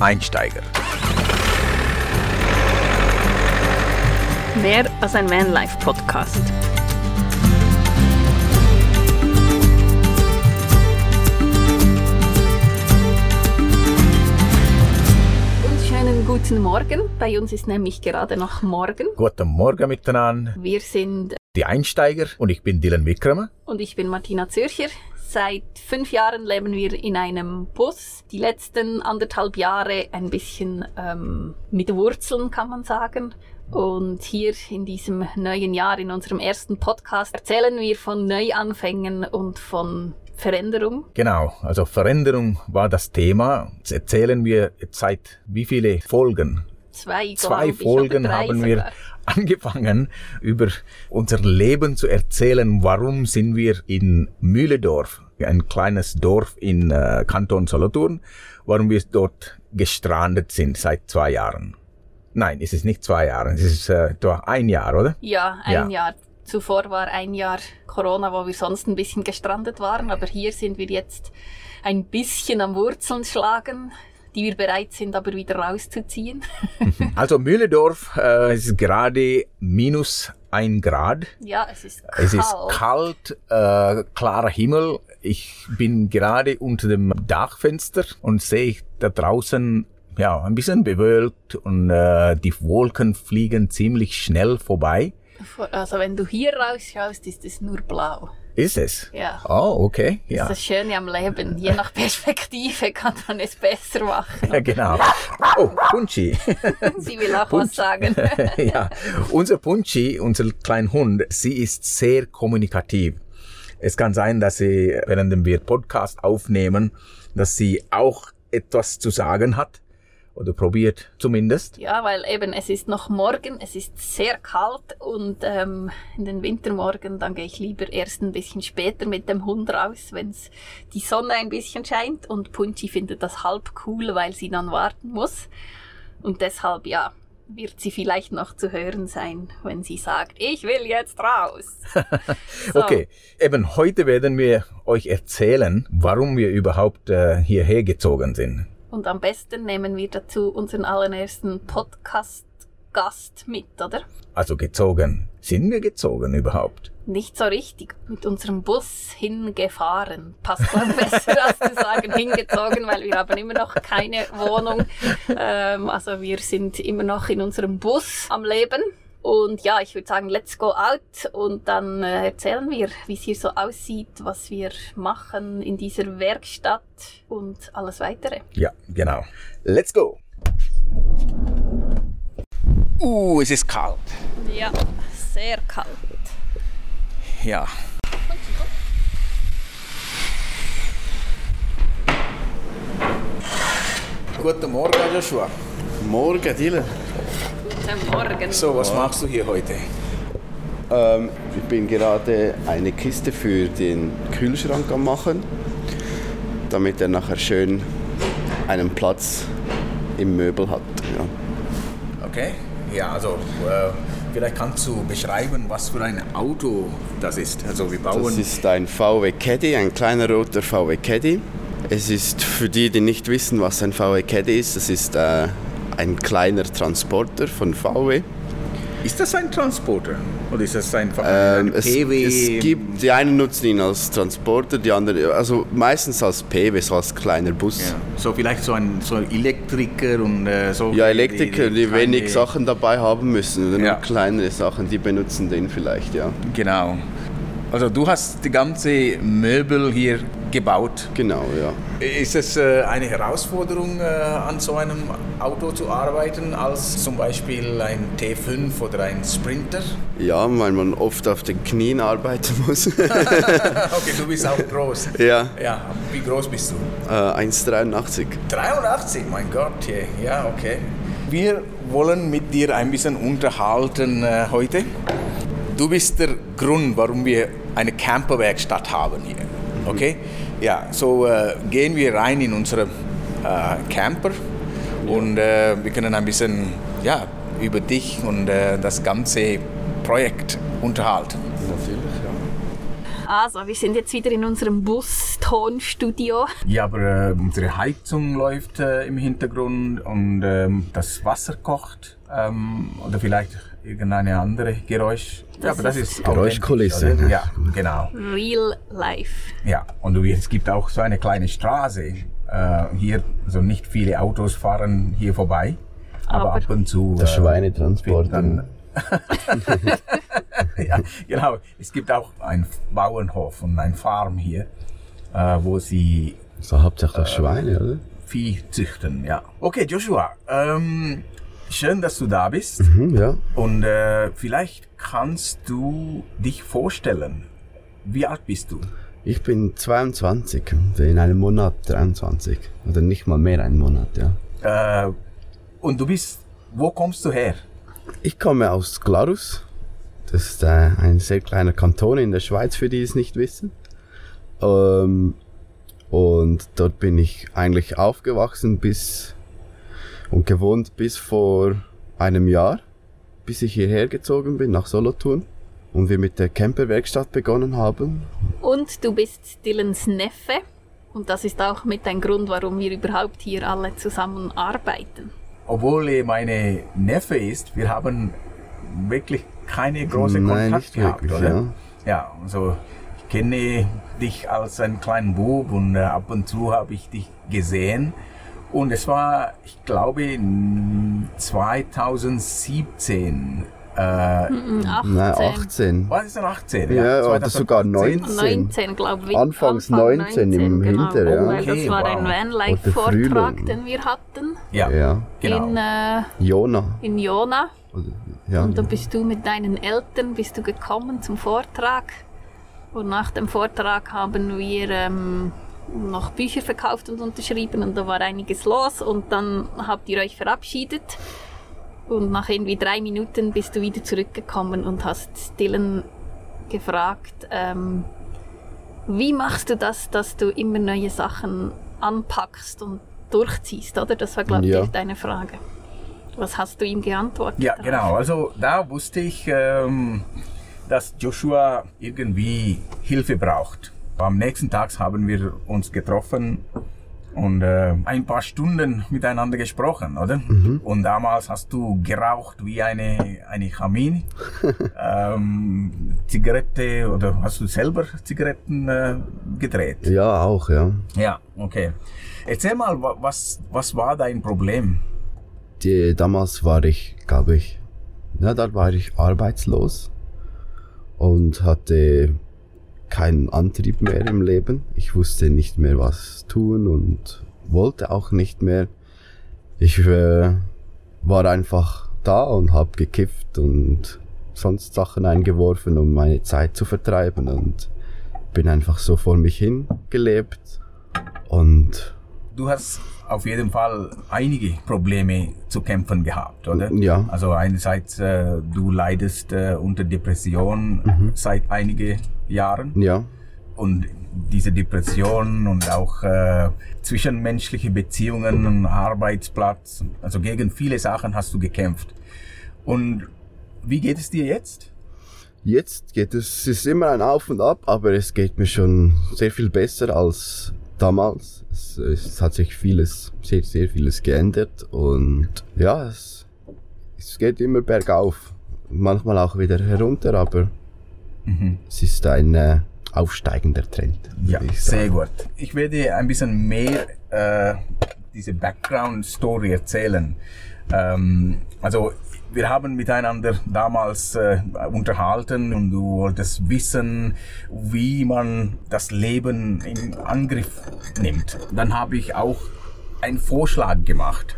Einsteiger. Mehr als ein Vanlife-Podcast. Und schönen guten Morgen. Bei uns ist nämlich gerade noch morgen. Guten Morgen miteinander. Wir sind Die Einsteiger und ich bin Dylan Wickramer. und ich bin Martina Zürcher. Seit fünf Jahren leben wir in einem Bus. Die letzten anderthalb Jahre ein bisschen ähm, mit Wurzeln, kann man sagen. Und hier in diesem neuen Jahr, in unserem ersten Podcast, erzählen wir von Neuanfängen und von Veränderung. Genau, also Veränderung war das Thema. Jetzt erzählen wir seit wie viele Folgen? Zwei, Zwei Folgen haben wir. angefangen, über unser Leben zu erzählen. Warum sind wir in Mühledorf, ein kleines Dorf in äh, Kanton Solothurn, warum wir dort gestrandet sind seit zwei Jahren. Nein, es ist nicht zwei Jahre, es ist äh, etwa ein Jahr, oder? Ja, ein Ja. Jahr. Zuvor war ein Jahr Corona, wo wir sonst ein bisschen gestrandet waren, aber hier sind wir jetzt ein bisschen am Wurzeln schlagen, die wir bereit sind, aber wieder rauszuziehen. Also Mühledorf äh, es ist gerade minus ein Grad. ja, es ist kalt. Es ist kalt, äh, klarer Himmel. Ich bin gerade unter dem Dachfenster und sehe da draußen ja ein bisschen bewölkt und äh, die Wolken fliegen ziemlich schnell vorbei. Also wenn du hier rausschaust, ist es nur blau. Ist es? Ja. Oh, okay. Das Ja. ist das Schöne am Leben. Je nach Perspektive kann man es besser machen. Ja, genau. Oh, Punchi. Sie will auch was sagen. ja, unser Punchi, unser kleiner Hund, sie ist sehr kommunikativ. Es kann sein, dass sie, während wir Podcast aufnehmen, dass sie auch etwas zu sagen hat oder probiert zumindest. Ja, weil eben es ist noch morgen, es ist sehr kalt und ähm, in den Wintermorgen, dann gehe ich lieber erst ein bisschen später mit dem Hund raus, wenn die Sonne ein bisschen scheint und Punchi findet das halb cool, weil sie dann warten muss. Und deshalb, ja, wird sie vielleicht noch zu hören sein, wenn sie sagt, ich will jetzt raus. So. Okay, eben heute werden wir euch erzählen, warum wir überhaupt äh, hierher gezogen sind. Und am besten nehmen wir dazu unseren allerersten Podcast-Gast mit, oder? Also gezogen. Sind wir gezogen überhaupt? nicht so richtig mit unserem Bus hingefahren. Passt glaub ich, besser als zu sagen hingezogen, weil wir haben immer noch keine Wohnung. Ähm, also wir sind immer noch in unserem Bus am Leben. Und ja, ich würde sagen, let's go out und dann äh, erzählen wir, wie es hier so aussieht, was wir machen in dieser Werkstatt und alles weitere. Ja, genau. Let's go. Uh, es ist kalt. Ja, sehr kalt. Ja. Guten Morgen, Joshua. Morgen, Dylan. Guten Morgen. So, was machst du hier heute? Ähm, ich bin gerade eine Kiste für den Kühlschrank am machen, damit er nachher schön einen Platz im Möbel hat. Ja. Okay. Ja, also äh, vielleicht kannst du beschreiben, was für ein Auto das ist. Also wir bauen. Das ist ein VW Caddy, ein kleiner roter VW Caddy. Es ist für die, die nicht wissen, was ein VW Caddy ist, das ist äh, ein kleiner Transporter von VW. ist das ein Transporter oder ist das einfach Ähm, ein es, PW? es gibt, die einen nutzen ihn als Transporter, die anderen, also meistens als PW, so als kleiner Bus. ja. So vielleicht so ein so ein Elektriker und äh, so. Ja, Elektriker, die, kleine- wenig Sachen dabei haben müssen, oder Ja. nur kleinere Sachen, die benutzen den vielleicht, ja. Genau. Also du hast die ganze Möbel hier gebaut. Genau, ja. Ist es äh, eine Herausforderung, äh, an so einem Auto zu arbeiten, als zum Beispiel ein T5 oder ein Sprinter? Ja, weil man oft auf den Knien arbeiten muss. okay, du bist auch groß. ja, Ja, wie groß bist du? äh, 1,83. 83, mein Gott, yeah. ja, okay. Wir wollen mit dir ein bisschen unterhalten äh, heute. Du bist der Grund, warum wir eine Camperwerkstatt haben hier. Okay? Ja, so äh, gehen wir rein in unsere äh, Camper und äh, wir können ein bisschen ja, über dich und äh, das ganze Projekt unterhalten. Natürlich, ja. Also, wir sind jetzt wieder in unserem Bus-Tonstudio. Ja, aber äh, unsere Heizung läuft äh, im Hintergrund und ähm, das Wasser kocht ähm, oder vielleicht irgendeine andere Geräusch. Das ja, aber das ist Geräuschkulisse. oder? Ja, genau. Real Life. Ja, und es gibt auch so eine kleine Straße. Äh, hier, also nicht viele Autos fahren hier vorbei, aber, Aber ab und zu. Der äh, Schweinetransport. dann ja, genau. Es gibt auch einen Bauernhof und eine Farm hier, äh, wo sie So hauptsächlich Schweine, oder? Vieh züchten. Ja. Okay, Joshua, ähm, schön, dass du da bist. Mhm, ja. Und äh, vielleicht kannst du dich vorstellen. Wie alt bist du? Ich bin 22, in einem Monat 23. Oder nicht mal mehr einen Monat, ja. Äh, und du bist, wo kommst du her? Ich komme aus Glarus. Das ist äh, ein sehr kleiner Kanton in der Schweiz, für die es nicht wissen. Ähm, und dort bin ich eigentlich aufgewachsen bis und gewohnt bis vor einem Jahr, bis ich hierher gezogen bin nach Solothurn und wir mit der Camperwerkstatt begonnen haben. Und du bist Dylans Neffe. Und das ist auch mit ein Grund, warum wir überhaupt hier alle zusammen arbeiten. Obwohl er meine Neffe ist, wir haben wirklich keine große Nein, Kontakt nicht gehabt, wirklich, oder? Ja, also ich kenne dich als einen kleinen Bub und äh, ab und zu habe ich dich gesehen. Und es war, ich glaube, in 2017. Äh, Mhm, 18. Nein, 18. war es denn 18? Ja, oder sogar 19. 19, glaube ich. Anfangs Anfang 19 im Hinter, ja. Das Okay, war wow. ein Vanlife-Vortrag, den wir hatten Ja, Ja, genau. in, äh, Jona. in Jona. Ja, Und da bist du mit deinen Eltern bist du gekommen zum Vortrag. Und nach dem Vortrag haben wir ähm, noch Bücher verkauft und unterschrieben und da war einiges los und dann habt ihr euch verabschiedet. Und nach irgendwie drei Minuten bist du wieder zurückgekommen und hast Dylan gefragt, ähm, wie machst du das, dass du immer neue Sachen anpackst und durchziehst, oder? Das war, glaube Ja. ich, deine Frage. Was hast du ihm geantwortet? Ja, darauf? genau. Also da wusste ich, ähm, dass Joshua irgendwie Hilfe braucht. Am nächsten Tag haben wir uns getroffen und äh, ein paar Stunden miteinander gesprochen, oder? Und damals hast du geraucht wie eine, eine Kamin. ähm, Zigarette oder hast du selber Zigaretten äh, gedreht? ja, auch, ja. Ja, okay. Erzähl mal, wa- was, was war dein Problem? Die, damals war ich, glaube ich, ja, da war ich arbeitslos und hatte keinen Antrieb mehr im Leben. Ich wusste nicht mehr, was tun und wollte auch nicht mehr. Ich äh, war einfach da und habe gekifft und sonst Sachen eingeworfen, um meine Zeit zu vertreiben und bin einfach so vor mich hin gelebt und Du hast auf jeden Fall einige Probleme zu kämpfen gehabt, oder? Ja. Also einerseits, äh, du leidest äh, unter Depression seit einigen Jahren ja, und diese Depression und auch äh, zwischenmenschliche Beziehungen, und Arbeitsplatz, also gegen viele Sachen hast du gekämpft. Und wie geht es dir jetzt? Jetzt geht es, es ist immer ein Auf und Ab, aber es geht mir schon sehr viel besser als damals. Es, es hat sich vieles, sehr, sehr vieles geändert und ja, es, es geht immer bergauf. Manchmal auch wieder herunter, aber es ist ein äh, aufsteigender Trend. Ja, sehr gut. Ich werde ein bisschen mehr äh, diese Background-Story erzählen. Ähm, also wir haben miteinander damals äh, unterhalten und du wolltest wissen, wie man das Leben in Angriff nimmt. Dann habe ich auch einen Vorschlag gemacht.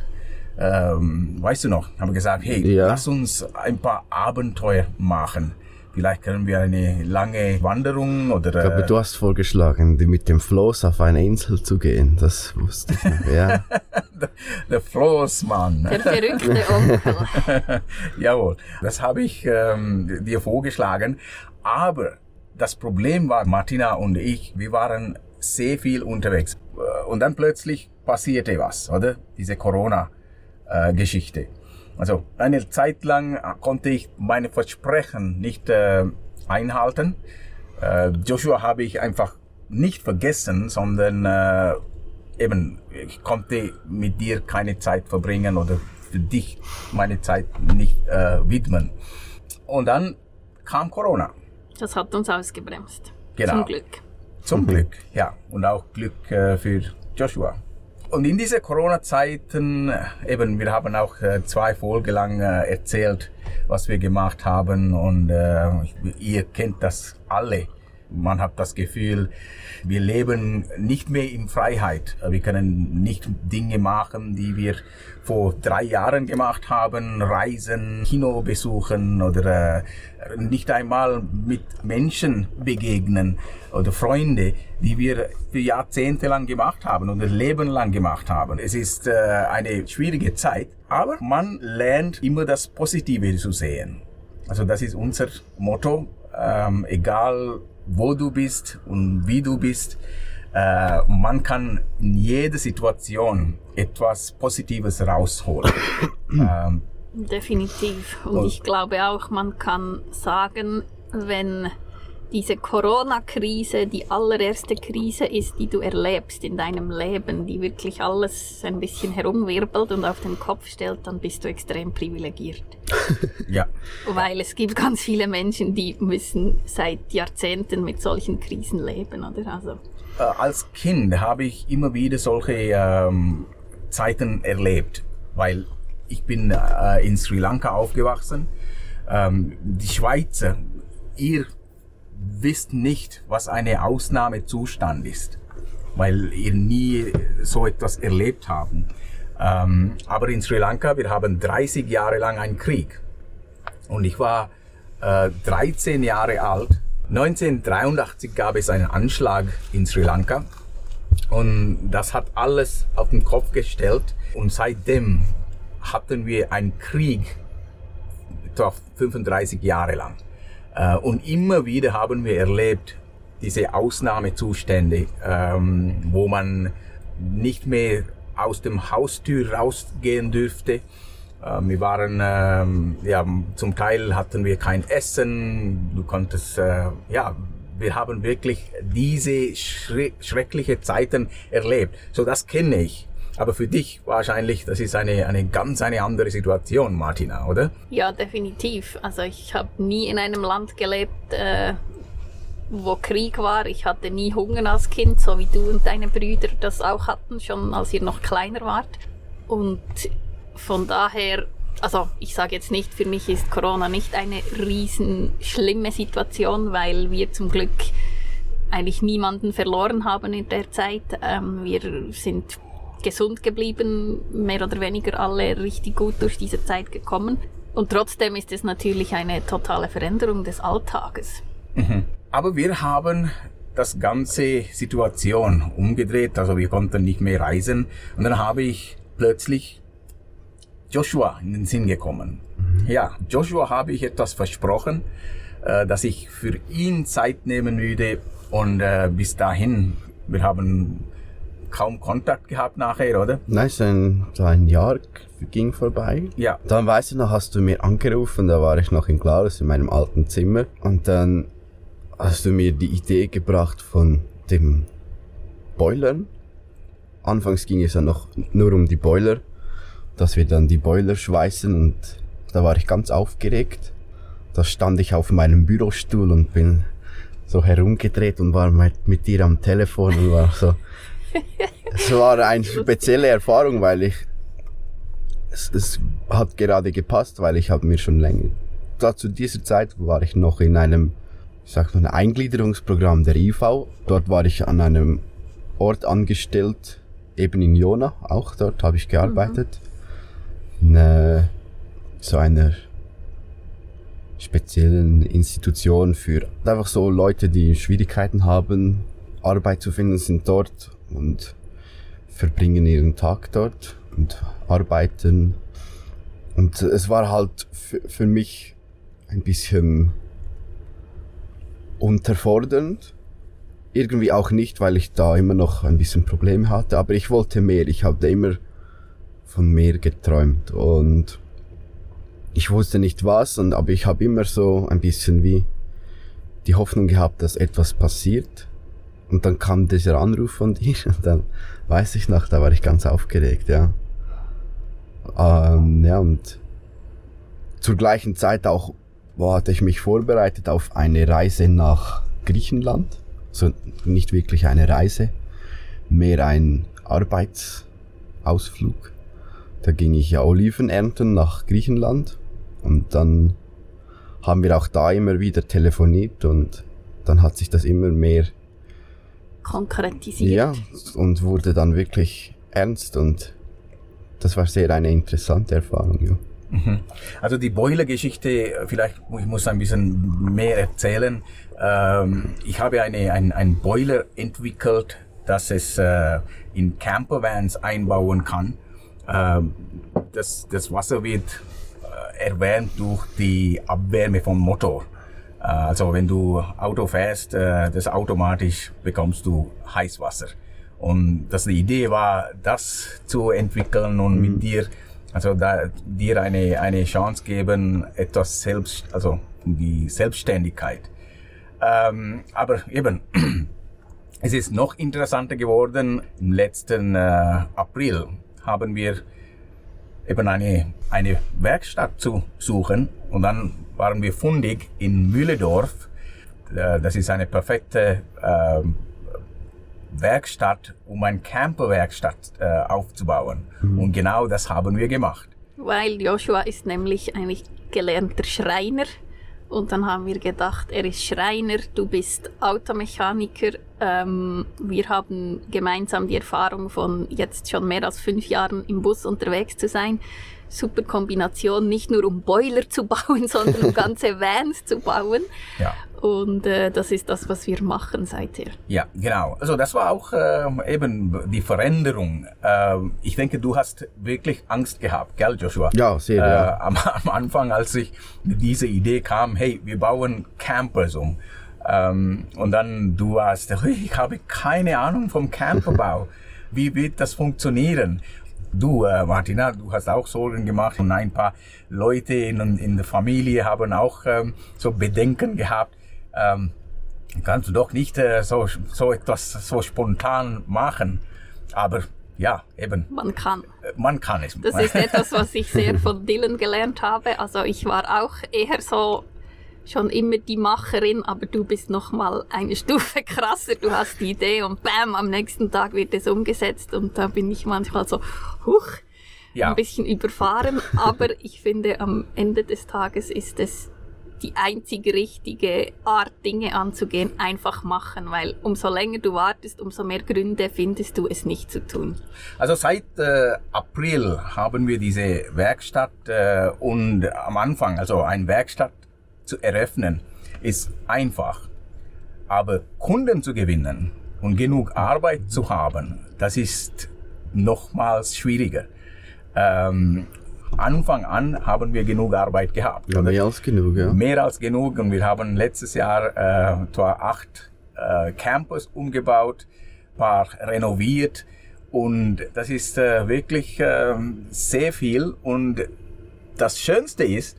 Ähm, weißt du noch? Habe gesagt, hey, Ja. lass uns ein paar Abenteuer machen. Vielleicht können wir eine lange Wanderung oder Ich glaube, äh, du hast vorgeschlagen, die mit dem Floß auf eine Insel zu gehen. Das wusste ich noch. Ja, der Floßmann. Der verrückte Onkel. Jawohl, das habe ich ähm, dir vorgeschlagen. Aber das Problem war, Martina und ich, wir waren sehr viel unterwegs. Äh, Und dann plötzlich passierte was, oder? Diese Corona-Geschichte. Also eine Zeit lang äh, konnte ich meine Versprechen nicht äh, einhalten. Äh, Joshua habe ich einfach nicht vergessen, sondern äh, eben, ich konnte mit dir keine Zeit verbringen oder für dich meine Zeit nicht äh, widmen. Und dann kam Corona. Das hat uns ausgebremst. Genau. Zum Glück. Zum Glück, ja. Und auch Glück äh, für Joshua. Und in diese Corona-Zeiten, äh, eben, wir haben auch äh, zwei Folgen lang äh, erzählt, was wir gemacht haben. Und äh, ihr kennt das alle. Man hat das Gefühl, wir leben nicht mehr in Freiheit. Wir können nicht Dinge machen, die wir vor drei Jahren gemacht haben, Reisen, Kino besuchen oder äh, nicht einmal mit Menschen begegnen oder Freunde, die wir für Jahrzehnte lang gemacht haben oder Leben lang gemacht haben. Es ist äh, eine schwierige Zeit, aber man lernt immer das Positive zu sehen. Also das ist unser Motto, ähm, egal wo du bist und wie du bist. Äh, man kann in jeder Situation etwas Positives rausholen. ähm, Definitiv. Und ich glaube auch, man kann sagen, wenn diese Corona-Krise die allererste Krise ist, die du erlebst in deinem Leben, die wirklich alles ein bisschen herumwirbelt und auf den Kopf stellt, dann bist du extrem privilegiert. ja. Weil es gibt ganz viele Menschen, die müssen seit Jahrzehnten mit solchen Krisen leben, oder? Also. Äh, als Kind habe ich immer wieder solche ähm, Zeiten erlebt, weil ich bin äh, in Sri Lanka aufgewachsen. Ähm, die Schweizer, ihr wisst nicht, was eine Ausnahmezustand ist, weil ihr nie so etwas erlebt haben. Ähm, aber in Sri Lanka, wir haben 30 Jahre lang einen Krieg. Und ich war äh, 13 Jahre alt. 1983 gab es einen Anschlag in Sri Lanka. Und das hat alles auf den Kopf gestellt. Und seitdem hatten wir einen Krieg, etwa 35 Jahre lang. Äh, und immer wieder haben wir erlebt, diese Ausnahmezustände, ähm, wo man nicht mehr aus dem Haustür rausgehen dürfte. Ähm, wir waren, ähm, ja, zum Teil hatten wir kein Essen, du konntest, äh, ja, wir haben wirklich diese schreckliche Zeiten erlebt. So, das kenne ich. Aber für dich wahrscheinlich, das ist eine, eine ganz eine andere Situation, Martina, oder? Ja, definitiv. Also ich habe nie in einem Land gelebt, äh, wo Krieg war. Ich hatte nie Hunger als Kind, so wie du und deine Brüder das auch hatten, schon als ihr noch kleiner wart. Und von daher, also ich sage jetzt nicht, für mich ist Corona nicht eine riesen schlimme Situation, weil wir zum Glück eigentlich niemanden verloren haben in der Zeit. Ähm, wir sind gesund geblieben, mehr oder weniger alle richtig gut durch diese Zeit gekommen. Und trotzdem ist es natürlich eine totale Veränderung des Alltages. Mhm. Aber wir haben das ganze Situation umgedreht, also wir konnten nicht mehr reisen. Und dann habe ich plötzlich Joshua in den Sinn gekommen. Mhm. Ja, Joshua habe ich etwas versprochen, äh, dass ich für ihn Zeit nehmen würde. Und äh, bis dahin, wir haben kaum Kontakt gehabt nachher, oder? Nein, so ein, so ein Jahr ging vorbei. Ja. Dann weißt du noch, hast du mir angerufen, da war ich noch in Glarus in meinem alten Zimmer und dann hast du mir die Idee gebracht von dem Boilern. Anfangs ging es ja noch nur um die Boiler, dass wir dann die Boiler schweißen und da war ich ganz aufgeregt. Da stand ich auf meinem Bürostuhl und bin so herumgedreht und war mit, mit dir am Telefon und war so, es war eine spezielle Erfahrung, weil ich es, es hat gerade gepasst, weil ich habe mir schon länger da zu dieser Zeit war ich noch in einem ich sag mal, ein Eingliederungsprogramm der IV. Dort war ich an einem Ort angestellt, eben in Jona, auch dort habe ich gearbeitet. Mhm. In äh, so einer speziellen Institution für einfach so Leute, die Schwierigkeiten haben, Arbeit zu finden, sind dort und verbringen ihren Tag dort und arbeiten. Und es war halt für mich ein bisschen unterfordernd. Irgendwie auch nicht, weil ich da immer noch ein bisschen Probleme hatte, aber ich wollte mehr. Ich habe immer von mehr geträumt und ich wusste nicht was, und, aber ich habe immer so ein bisschen wie die Hoffnung gehabt, dass etwas passiert. Und dann kam dieser Anruf von dir und dann weiß ich noch, da war ich ganz aufgeregt, ja. Ähm, ja, und zur gleichen Zeit auch boah, hatte ich mich vorbereitet auf eine Reise nach Griechenland. Also nicht wirklich eine Reise, mehr ein Arbeitsausflug. Da ging ich ja Oliven ernten nach Griechenland und dann haben wir auch da immer wieder telefoniert und dann hat sich das immer mehr konkretisiert. Ja, und wurde dann wirklich ernst und das war sehr eine interessante Erfahrung. Ja. Mhm. Also die Boiler-Geschichte, vielleicht ich muss ein bisschen mehr erzählen. Ähm, ich habe eine, ein, ein Boiler entwickelt, das es äh, in Campervans einbauen kann. Ähm, das, das Wasser wird äh, erwärmt durch die Abwärme vom Motor. Äh, also wenn du Auto fährst, äh, das automatisch bekommst du Heißwasser. Und das die Idee war, das zu entwickeln und mhm. mit dir, also da, dir eine, eine Chance geben, etwas selbst, also die Selbstständigkeit. Ähm, aber eben, es ist noch interessanter geworden. Im letzten äh, April haben wir eben eine, eine Werkstatt zu suchen und dann waren wir fundig in Mühledorf. Äh, das ist eine perfekte äh, Werkstatt, um eine Camperwerkstatt äh, aufzubauen. Mhm. Und genau das haben wir gemacht. Weil Joshua ist nämlich eigentlich gelernter Schreiner. Und dann haben wir gedacht, er ist Schreiner, du bist Automechaniker. Ähm, wir haben gemeinsam die Erfahrung von jetzt schon mehr als fünf Jahren im Bus unterwegs zu sein super Kombination, nicht nur um Boiler zu bauen, sondern um ganze Vans zu bauen. Ja. Und äh, das ist das, was wir machen seither. Ja, genau. Also das war auch äh, eben die Veränderung. Äh, ich denke, du hast wirklich Angst gehabt, gell, Joshua? Ja, sehr. Ja. Äh, am, am Anfang, als ich mit dieser Idee kam, hey, wir bauen Campers um. Ähm, und dann du hast, ich habe keine Ahnung vom Camperbau. Wie wird das funktionieren? Du, äh, Martina, du hast auch Sorgen gemacht und ein paar Leute in, in der Familie haben auch ähm, so Bedenken gehabt. Ähm, kannst du doch nicht äh, so, so etwas so spontan machen. Aber ja, eben. Man kann. Äh, man kann es. Das ist etwas, was ich sehr von Dylan gelernt habe. Also ich war auch eher so schon immer die Macherin, aber du bist noch mal eine Stufe krasser. Du hast die Idee und bam, am nächsten Tag wird es umgesetzt und da bin ich manchmal so, huch, ja. ein bisschen überfahren. Aber ich finde, am Ende des Tages ist es die einzige richtige Art, Dinge anzugehen, einfach machen, weil umso länger du wartest, umso mehr Gründe findest du, es nicht zu tun. Also seit äh, April haben wir diese Werkstatt äh, und am Anfang, also ein Werkstatt zu eröffnen, ist einfach. Aber Kunden zu gewinnen und genug Arbeit zu haben, das ist nochmals schwieriger. Ähm, Anfang an haben wir genug Arbeit gehabt. Ja, mehr als genug, ja. Mehr als genug und wir haben letztes Jahr äh, etwa acht äh, Campus umgebaut, paar renoviert und das ist äh, wirklich äh, sehr viel und das Schönste ist,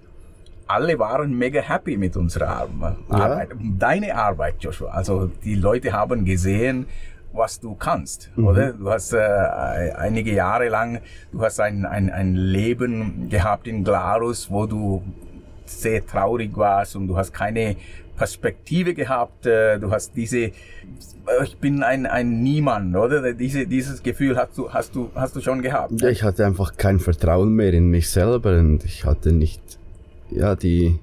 alle waren mega happy mit unserer Arbeit. Ja. Deine Arbeit, Joshua. Also die Leute haben gesehen, was du kannst, mhm. oder? Du hast äh, einige Jahre lang, du hast ein, ein, ein Leben gehabt in Glarus, wo du sehr traurig warst und du hast keine Perspektive gehabt, äh, du hast diese, ich bin ein, ein Niemand, oder? Diese, dieses Gefühl hast du, hast du, hast du schon gehabt. Ja, ich hatte einfach kein Vertrauen mehr in mich selber und ich hatte nicht ja, die,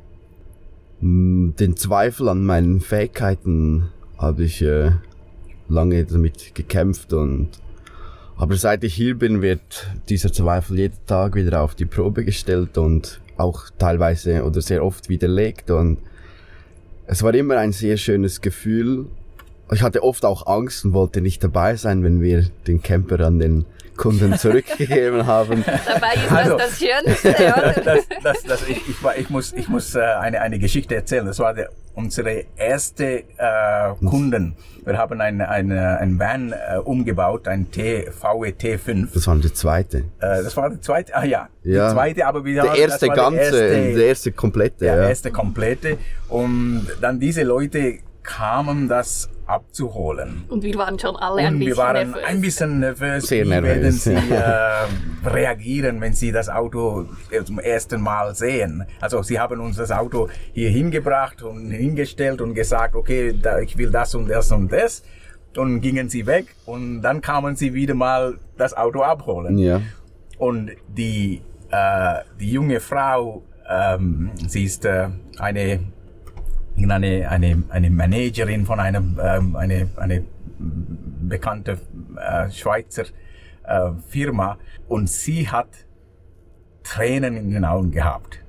den Zweifel an meinen Fähigkeiten habe ich äh, lange damit gekämpft und aber seit ich hier bin, wird dieser Zweifel jeden Tag wieder auf die Probe gestellt und auch teilweise oder sehr oft widerlegt und es war immer ein sehr schönes Gefühl. Ich hatte oft auch Angst und wollte nicht dabei sein, wenn wir den Camper an den Kunden zurückgegeben haben. Dabei ist Also, das das Schönste, oder? das, das, das, ich, ich, ich muss, ich muss äh, eine, eine Geschichte erzählen. Das war der, unsere erste äh, Kunden. Wir haben ein, ein, ein Van äh, umgebaut, ein T, VW T5. Das war der zweite. Äh, das war der zweite, ah ja, Ja. die zweite, aber wir Der haben- erste das ganze, erste- der erste komplette. der ja. erste komplette. Und dann diese Leute kamen, das abzuholen. Und wir waren schon alle ein Und bisschen wir waren nervös. ein bisschen nervös. Sehr Wie nervös, werden sie äh, reagieren, wenn sie das Auto zum ersten Mal sehen? Also sie haben uns das Auto hier hingebracht und hingestellt und gesagt, okay, da, ich will das und das und das. Und gingen sie weg und dann kamen sie wieder mal das Auto abholen. ja. Und die, äh, die junge Frau, ähm, sie ist äh, eine, eine, eine, eine Managerin von einem, ähm, eine, eine bekannte äh, Schweizer äh, Firma und sie hat Tränen in den Augen gehabt.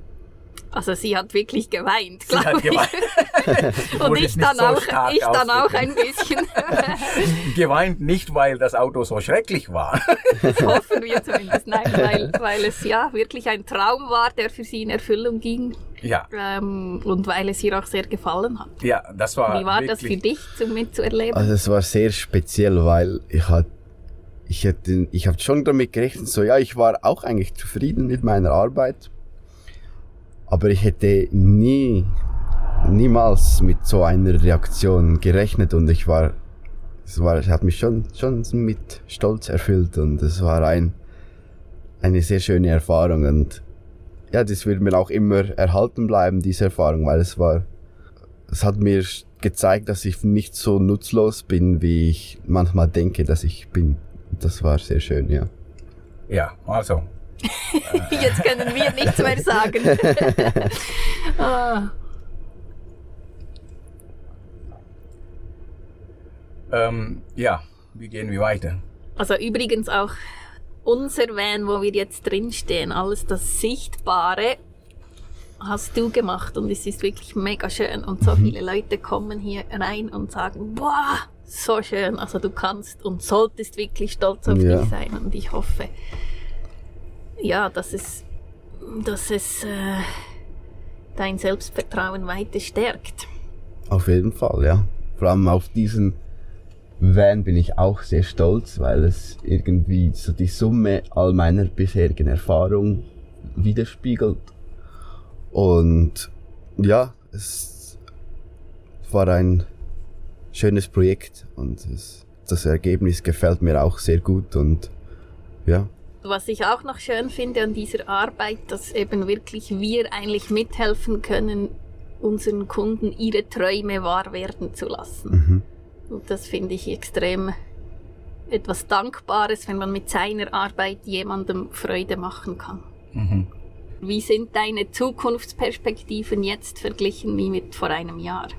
Also sie hat wirklich geweint, Sie hat glaube ich. geweint. Und ich dann so auch, ich dann auch ein bisschen. geweint nicht, weil das Auto so schrecklich war. Das hoffen wir zumindest. Nein, weil, weil es ja wirklich ein Traum war, der für sie in Erfüllung ging. ja, Ähm, und weil es ihr auch sehr gefallen hat. ja, das war Wie war das für dich, zum mitzuerleben? Also es war sehr speziell, weil ich hat, ich hätte, ich habe schon damit gerechnet, so ja, ich war auch eigentlich zufrieden mit meiner Arbeit, aber ich hätte nie, niemals mit so einer Reaktion gerechnet und ich war, es war, es hat mich schon, schon mit Stolz erfüllt und es war ein, eine sehr schöne Erfahrung und ja, das wird mir auch immer erhalten bleiben, diese Erfahrung, weil es war, es hat mir gezeigt, dass ich nicht so nutzlos bin, wie ich manchmal denke, dass ich bin. Das war sehr schön, ja. Ja, also Jetzt können wir nichts mehr sagen. ah, ähm, ja, wie gehen wir weiter? also übrigens auch unser Van, wo wir jetzt drinstehen, alles das Sichtbare hast du gemacht und es ist wirklich mega schön und so viele Leute kommen hier rein und sagen, boah, so schön. Also du kannst und solltest wirklich stolz auf Ja. dich sein und ich hoffe, ja, dass es, dass es äh, dein Selbstvertrauen weiter stärkt. Auf jeden Fall, ja. Vor allem auf diesen Van bin ich auch sehr stolz, weil es irgendwie so die Summe all meiner bisherigen Erfahrungen widerspiegelt. Und ja, es war ein schönes Projekt und es, das Ergebnis gefällt mir auch sehr gut und ja, Was ich auch noch schön finde an dieser Arbeit, dass eben wirklich wir eigentlich mithelfen können, unseren Kunden ihre Träume wahr werden zu lassen. mhm. Und das finde ich extrem etwas Dankbares, wenn man mit seiner Arbeit jemandem Freude machen kann. Mhm. Wie sind deine Zukunftsperspektiven jetzt verglichen wie mit vor einem Jahr?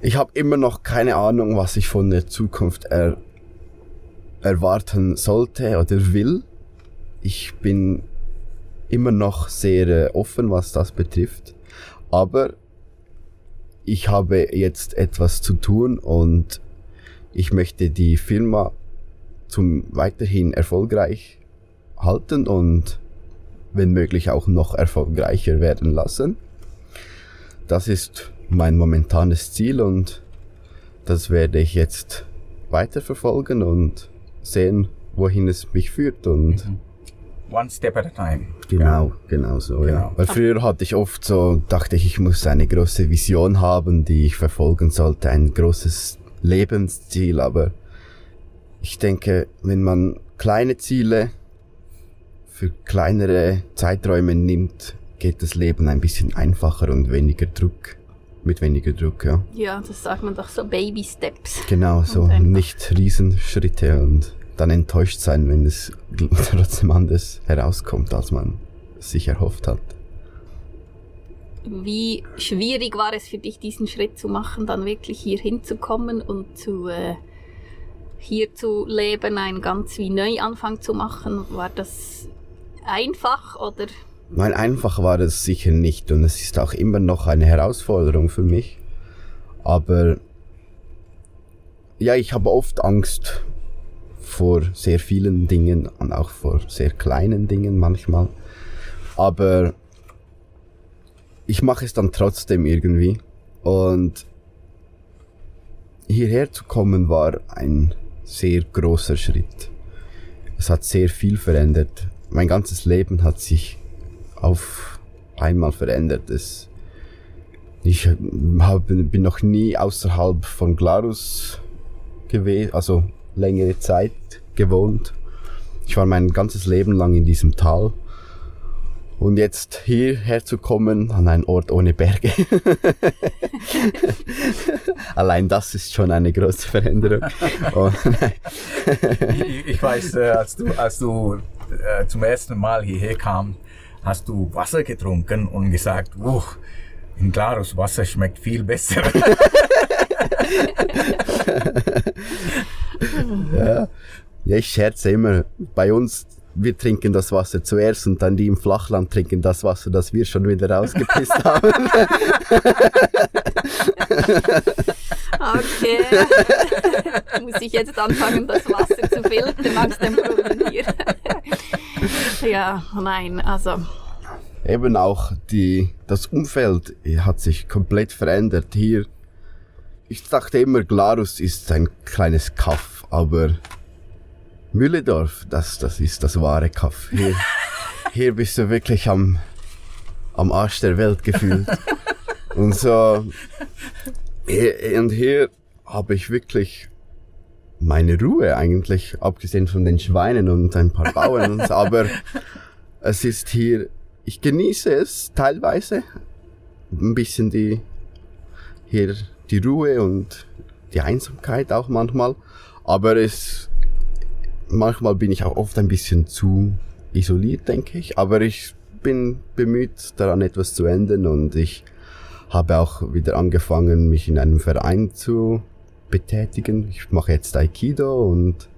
Ich habe immer noch keine Ahnung, was ich von der Zukunft er erwarten sollte oder will. Ich bin immer noch sehr äh, offen, was das betrifft. Aber ich habe jetzt etwas zu tun und ich möchte die Firma zum weiterhin erfolgreich halten und wenn möglich auch noch erfolgreicher werden lassen. Das ist mein momentanes Ziel und das werde ich jetzt weiterverfolgen und sehen, wohin es mich führt und One step at a time. Genau, genau so, ja. Genau. Weil früher hatte ich oft so, dachte ich, ich muss eine große Vision haben, die ich verfolgen sollte, ein großes Lebensziel, aber ich denke, wenn man kleine Ziele für kleinere Zeiträume nimmt, geht das Leben ein bisschen einfacher und weniger Druck, mit weniger Druck, ja. Ja, das sagt man doch so Baby Steps. Genau, so nicht Riesenschritte und dann enttäuscht sein, wenn es trotzdem anders herauskommt, als man sich erhofft hat. Wie schwierig war es für dich, diesen Schritt zu machen, dann wirklich hier hinzukommen und zu, äh, hier zu leben, einen ganz wie Neuanfang zu machen? War das einfach oder? Nein, einfach war es sicher nicht und es ist auch immer noch eine Herausforderung für mich. Aber ja, ich habe oft Angst vor sehr vielen Dingen und auch vor sehr kleinen Dingen manchmal. Aber ich mache es dann trotzdem irgendwie. Und hierher zu kommen war ein sehr großer Schritt. Es hat sehr viel verändert. Mein ganzes Leben hat sich auf einmal verändert. Es, ich hab, bin noch nie außerhalb von Glarus gewesen, also längere Zeit gewohnt. Ich war mein ganzes Leben lang in diesem Tal. Und jetzt hierher zu kommen, an einen Ort ohne Berge. Allein das ist schon eine große Veränderung. ich, ich, weiß, äh, als du, als du äh, zum ersten Mal hierher kam, hast du Wasser getrunken und gesagt, Wuch, in Glarus Wasser schmeckt viel besser. ja. ja, ich scherze immer, bei uns, wir trinken das Wasser zuerst und dann die im Flachland trinken das Wasser, das wir schon wieder rausgepisst haben. okay. Muss ich jetzt anfangen, das Wasser zu filtern aus dem Brunnen hier. ja, nein, also eben auch die, das Umfeld hat sich komplett verändert. Hier, ich dachte immer, Glarus ist ein kleines Kaff, aber Mülledorf, das, das ist das wahre Kaff. Hier, hier bist du wirklich am, am Arsch der Welt gefühlt. Und so, und hier habe ich wirklich meine Ruhe eigentlich, abgesehen von den Schweinen und ein paar Bauern und so, aber es ist hier ich genieße es teilweise. Ein bisschen die, hier die Ruhe und die Einsamkeit auch manchmal. Aber es, manchmal bin ich auch oft ein bisschen zu isoliert, denke ich. Aber ich bin bemüht, daran etwas zu ändern und ich habe auch wieder angefangen, mich in einem Verein zu betätigen. Ich mache jetzt Aikido und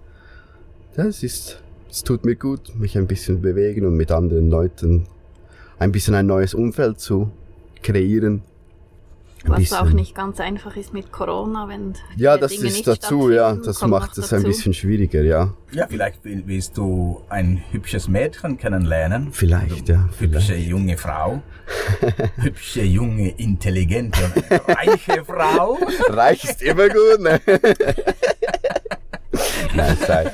das ist, es tut mir gut, mich ein bisschen bewegen und mit anderen Leuten ein bisschen ein neues Umfeld zu kreieren. Was bisschen. auch nicht ganz einfach ist mit Corona, wenn ja, das Dinge ist dazu, ja, das macht es ein bisschen schwieriger, ja. Ja, vielleicht willst du ein hübsches Mädchen kennenlernen. Vielleicht, ja. Hübsche vielleicht. junge Frau, hübsche junge intelligente reiche Frau. Reich ist immer gut, ne? Nein, sei.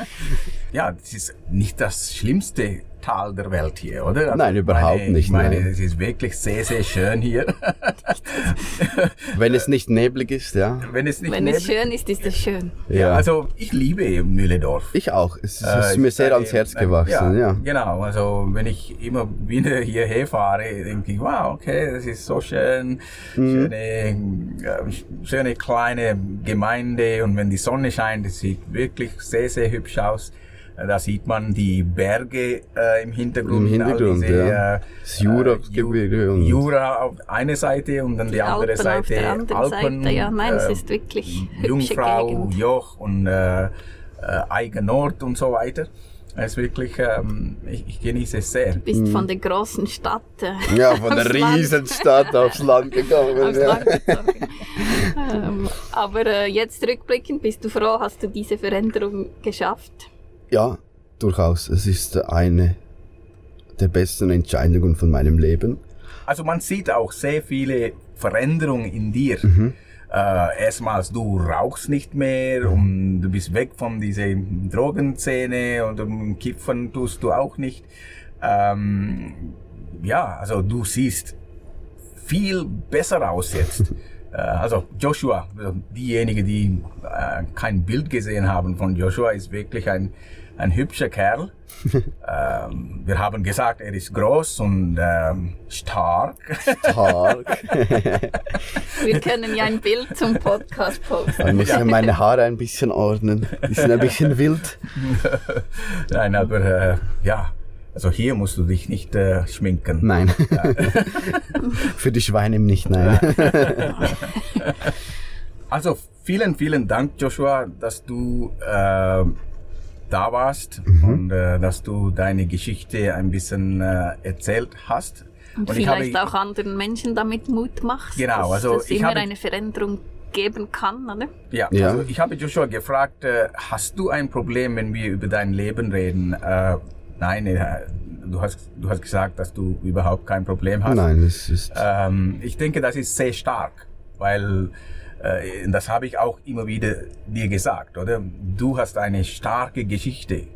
Ja, das ist nicht das Schlimmste Tal der Welt hier, oder? Also nein, überhaupt meine, nicht. Ich meine, nein. es ist wirklich sehr, sehr schön hier. Wenn es nicht neblig ist, ja. Wenn es, nicht Wenn es schön ist, ist es schön. Ja. also ich liebe Mühledorf. Ich auch. Es, ist mir sehr ans Herz gewachsen, ja, ja. Genau, also wenn ich immer wieder hierher fahre, denke ich, wow, okay, das ist so schön. Mhm. Schöne, schöne kleine Gemeinde und wenn die Sonne scheint, es sieht wirklich sehr, sehr hübsch aus. Da sieht man die Berge äh, im Hintergrund. Im Hintergrund, diese, ja. Äh, das Jura-Gebirge. Äh, Jura auf eine Seite und dann die, die andere Alpen Seite auf der anderen Alpen. Seite. Ja, nein, es ist wirklich Jungfrau, Gegend. Joch und äh, äh, Eigen Nord und so weiter. Es ist wirklich, ähm, ich, ich, genieße es sehr. Du bist von der großen Stadt. Äh, ja, von der Riesenstadt aufs Land gekommen. aufs ja. Land ähm, aber äh, jetzt rückblickend, bist du froh, hast du diese Veränderung geschafft? Ja, durchaus. Es ist eine der besten Entscheidungen von meinem Leben. Also man sieht auch sehr viele Veränderungen in dir. Mhm. Äh, erstmals, du rauchst nicht mehr mhm. und du bist weg von dieser Drogenszene und Kiffen tust du auch nicht. Ähm, ja, also du siehst viel besser aus jetzt. Äh, also Joshua, also diejenigen, die äh, kein Bild gesehen haben von Joshua, ist wirklich ein ein hübscher Kerl. ähm, wir haben gesagt, er ist groß und ähm, stark. Stark. wir können ja ein Bild zum Podcast posten. Ich muss ja meine Haare ein bisschen ordnen. Die sind ein bisschen wild. Nein, aber äh, ja. Also hier musst du dich nicht äh, schminken. Nein. Für die Schweine nicht, nein. also vielen, vielen Dank, Joshua, dass du äh, da warst mhm. und äh, dass du deine Geschichte ein bisschen äh, erzählt hast. Und, und vielleicht habe, auch anderen Menschen damit Mut machst. Genau, also dass ich immer habe, eine Veränderung geben kann, oder? Ja, Ja. also ich habe Joshua gefragt, äh, hast du ein Problem, wenn wir über dein Leben reden? Äh, nein, äh, du, hast, du hast gesagt, dass du überhaupt kein Problem hast. Nein, es ist. Ähm, ich denke, das ist sehr stark, weil das habe ich auch immer wieder dir gesagt, oder? Du hast eine starke Geschichte.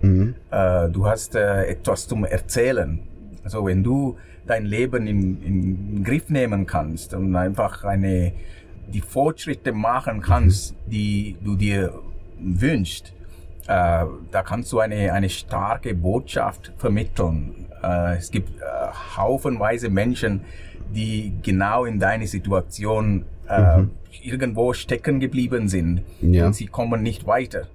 Äh, du hast äh, etwas zum Erzählen. Also wenn du dein Leben in, in Griff nehmen kannst und einfach eine die Fortschritte machen kannst, die du dir wünschst, äh, da kannst du eine, eine starke Botschaft vermitteln. Äh, es gibt äh, haufenweise Menschen, die genau in deine Situation äh, irgendwo stecken geblieben sind Ja. und sie kommen nicht weiter.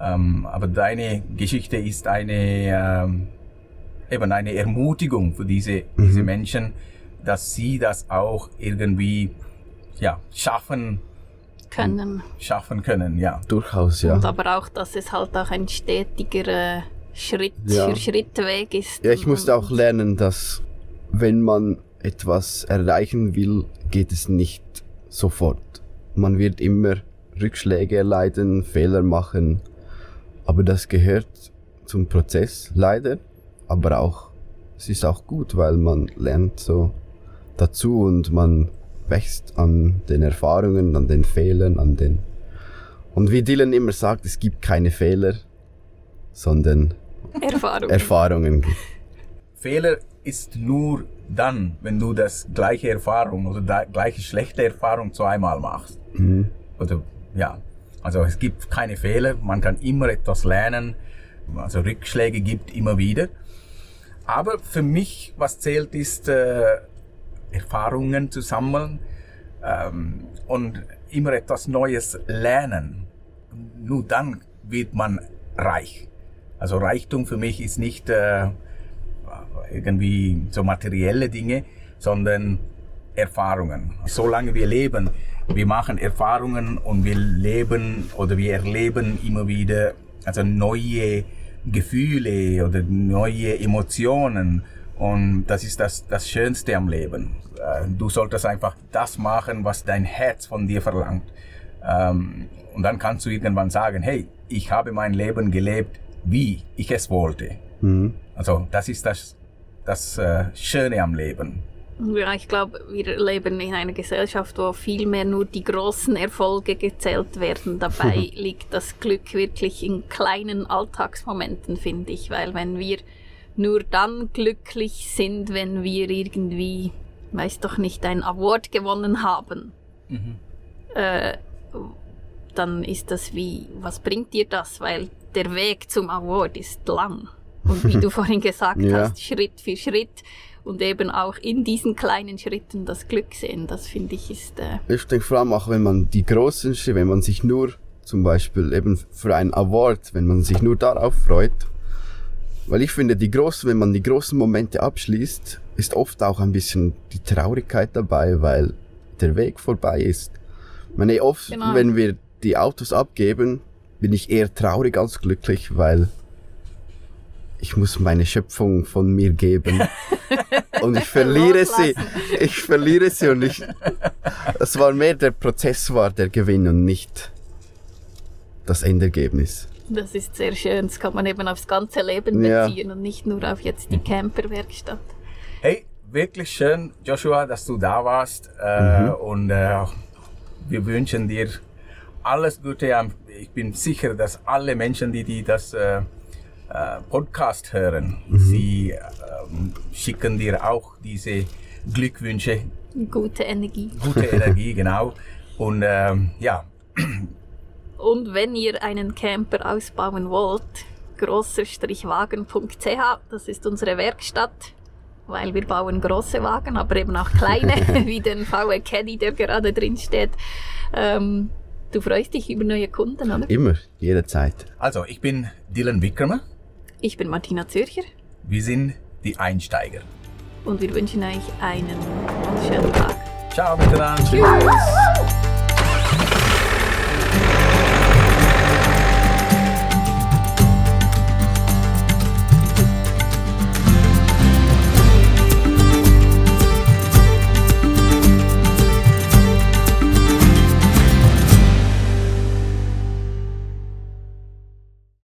Ähm, aber deine Geschichte ist eine, ähm, eben eine Ermutigung für diese, diese Menschen, dass sie das auch irgendwie ja, schaffen, Können. schaffen können. Ja. durchaus, ja. Und aber auch, dass es halt auch ein stetiger äh, Schritt Ja. für Schritt Weg ist. Ja, ich musste auch lernen, dass wenn man etwas erreichen will, geht es nicht sofort. Man wird immer Rückschläge erleiden, Fehler machen, aber das gehört zum Prozess leider, aber auch es ist auch gut, weil man lernt so dazu und man wächst an den Erfahrungen, an den Fehlern, an den und wie Dylan immer sagt, es gibt keine Fehler, sondern Erfahrung. Erfahrungen. Fehler ist nur dann, wenn du das gleiche Erfahrung oder da gleiche schlechte Erfahrung zweimal machst. Oder ja, also es gibt keine Fehler, man kann immer etwas lernen, also Rückschläge gibt immer wieder. Aber für mich, was zählt, ist äh, Erfahrungen zu sammeln ähm, und immer etwas Neues lernen. Nur dann wird man reich. Also Reichtum für mich ist nicht äh, irgendwie so materielle Dinge, sondern Erfahrungen. Solange wir leben, wir machen Erfahrungen und wir leben oder wir erleben immer wieder also neue Gefühle oder neue Emotionen und das ist das, das Schönste am Leben. Äh, Du solltest einfach das machen, was dein Herz von dir verlangt. Ähm, Und dann kannst du irgendwann sagen, hey, ich habe mein Leben gelebt, wie ich es wollte. Also das ist das, das äh, Schöne am Leben. Ja, ich glaube, wir leben in einer Gesellschaft, wo viel mehr nur die großen Erfolge gezählt werden. Dabei liegt das Glück wirklich in kleinen Alltagsmomenten, finde ich. Weil wenn wir nur dann glücklich sind, wenn wir irgendwie, weiß doch nicht, ein Award gewonnen haben, äh, dann ist das wie, was bringt dir das? Weil der Weg zum Award ist lang. Und wie du vorhin gesagt Ja. hast, Schritt für Schritt und eben auch in diesen kleinen Schritten das Glück sehen, das finde ich ist äh, Ich denke vor allem auch, wenn man die großen Schritte, wenn man sich nur zum Beispiel eben für einen Award, wenn man sich nur darauf freut, weil ich finde, die großen, wenn man die großen Momente abschließt, ist oft auch ein bisschen die Traurigkeit dabei, weil der Weg vorbei ist. Ich meine, oft, Genau. wenn wir die Autos abgeben, bin ich eher traurig als glücklich, weil ich muss meine Schöpfung von mir geben. und ich verliere sie. Ich verliere sie und ich, es war mehr der Prozess war der Gewinn und nicht das Endergebnis. das ist sehr schön. Das kann man eben aufs ganze Leben Ja. beziehen und nicht nur auf jetzt die Camperwerkstatt. Hey, wirklich schön, Joshua, dass du da warst. Äh, Und äh, wir wünschen dir alles Gute. Ich bin sicher, dass alle Menschen, die, die das äh, Podcast hören, sie ähm, schicken dir auch diese Glückwünsche, Gute Energie. gute Energie, genau. Und ähm, ja, Und wenn ihr einen Camper ausbauen wollt, grosser-wagen.ch, das ist unsere Werkstatt, weil wir bauen große Wagen, aber eben auch kleine, wie den VW Caddy, der gerade drin steht. Ähm, du freust dich über neue Kunden, oder? Immer, jederzeit. also ich bin Dylan Wickramer. Ich bin Martina Zürcher Wir sind die Einsteiger. und wir wünschen euch einen schönen Tag. Ciao miteinander. Tschüss!